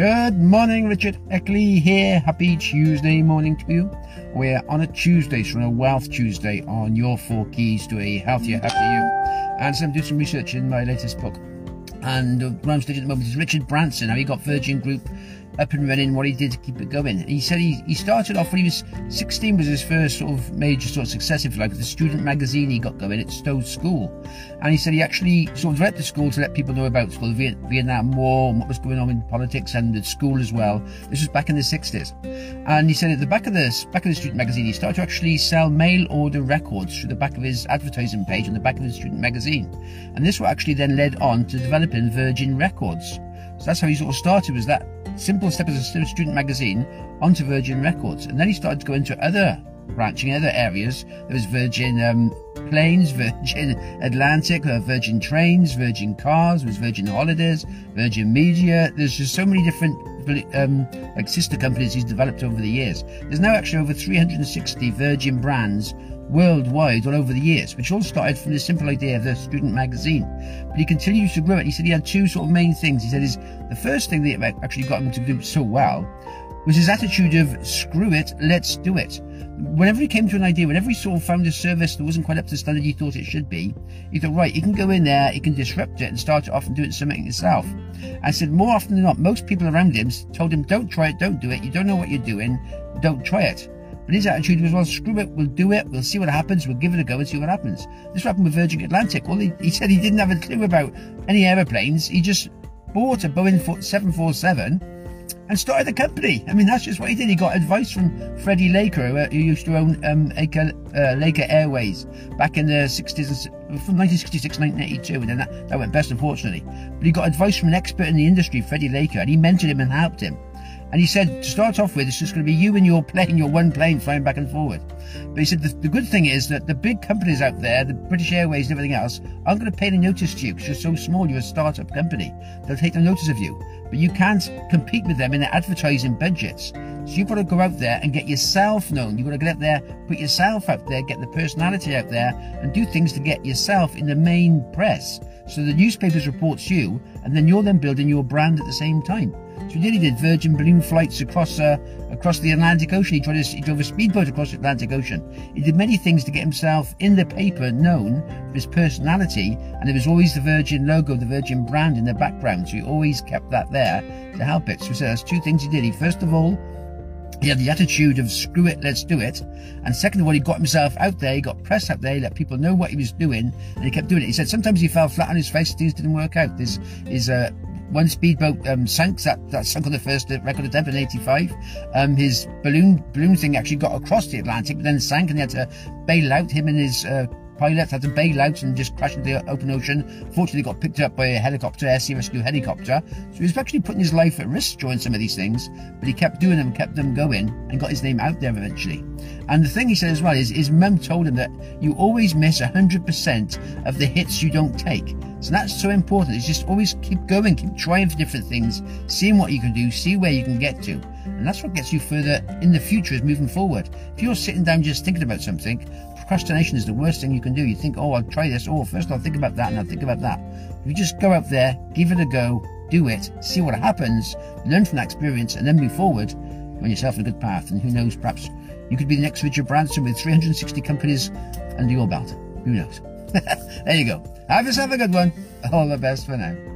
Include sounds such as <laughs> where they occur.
Good morning, Richard Eckley here. Happy Tuesday morning to you. We're on a Tuesday, so on a Wealth Tuesday on your four keys to a healthier, happier you. And so I'm doing some research in my latest book. And what I'm studying at the moment is Richard Branson, how he got Virgin Group up and running, what he did to keep it going. He said he, he started off when he was 16 was his first sort of major sort of success, if you like, the student magazine he got going at Stowe School. And he said he actually sort of went to school to let people know about school, the Vietnam War, and what was going on in politics and the school as well. This was back in the 60s. And he said at the back of this back of the student magazine, he started to actually sell mail order records through the back of his advertising page on the back of the student magazine. And this actually then led on to developing Virgin Records. So that's how he sort of started, was that simple step as a student magazine onto Virgin Records. And then he started to go into other branching, other areas. There was Virgin um, Planes, Virgin Atlantic, uh, Virgin Trains, Virgin Cars, there was Virgin Holidays, Virgin Media. There's just so many different um, like sister companies he's developed over the years. There's now actually over 360 Virgin brands worldwide all over the years, which all started from the simple idea of the student magazine. But he continues to grow it. He said he had two sort of main things. He said his the first thing that actually got him to do so well was his attitude of screw it, let's do it. Whenever he came to an idea, whenever he saw found a service that wasn't quite up to the standard he thought it should be, he thought, right, he can go in there, he can disrupt it and start it off and do it something himself. I said, more often than not, most people around him told him, don't try it, don't do it, you don't know what you're doing, don't try it. But his attitude was, well, screw it, we'll do it, we'll see what happens, we'll give it a go and see what happens. This happened with Virgin Atlantic. Well, he, he said he didn't have a clue about any aeroplanes. He just bought a Boeing 747 and started the company. I mean, that's just what he did. He got advice from Freddie Laker, who, who used to own um, Laker, uh, Laker Airways back in the 60s, from 1966 1982, and then that, that went best, unfortunately. But he got advice from an expert in the industry, Freddie Laker, and he mentored him and helped him. And he said, to start off with, it's just going to be you and your plane, your one plane flying back and forward. But he said, the, the, good thing is that the big companies out there, the British Airways and everything else, aren't going to pay any notice to you because you're so small, you're a startup company. They'll take no notice of you. But you can't compete with them in their advertising budgets. So you've got to go out there and get yourself known. You've got to get out there, put yourself out there, get the personality out there, and do things to get yourself in the main press. So the newspapers reports you, and then you're then building your brand at the same time. So he did. Did Virgin balloon flights across uh, across the Atlantic Ocean. He, tried to, he drove a speedboat across the Atlantic Ocean. He did many things to get himself in the paper known for his personality, and there was always the Virgin logo, the Virgin brand in the background. So he always kept that there to help it. So there's two things he did. He first of all he had the attitude of screw it, let's do it. And second of all, he got himself out there, he got press out there, he let people know what he was doing, and he kept doing it. He said sometimes he fell flat on his face, things didn't work out. His, his uh, one speedboat um, sank. That, that sunk on the first record attempt in '85. Um, his balloon balloon thing actually got across the Atlantic, but then sank, and they had to bail out. Him and his uh, pilot had to bail out and just crash into the open ocean. Fortunately, got picked up by a helicopter, air sea rescue helicopter. So he was actually putting his life at risk during some of these things, but he kept doing them, kept them going, and got his name out there eventually. And the thing he said as well is his mum told him that you always miss 100% of the hits you don't take. So that's so important. It's just always keep going, keep trying for different things, seeing what you can do, see where you can get to. And that's what gets you further in the future is moving forward. If you're sitting down just thinking about something, procrastination is the worst thing you can do. You think, oh, I'll try this. Oh, first I'll think about that and I'll think about that. You just go out there, give it a go, do it, see what happens, learn from that experience, and then move forward, on yourself in a good path. And who knows, perhaps you could be the next Richard Branson with 360 companies under your belt. Who knows? <laughs> there you go. Have yourself a good one. All the best for now.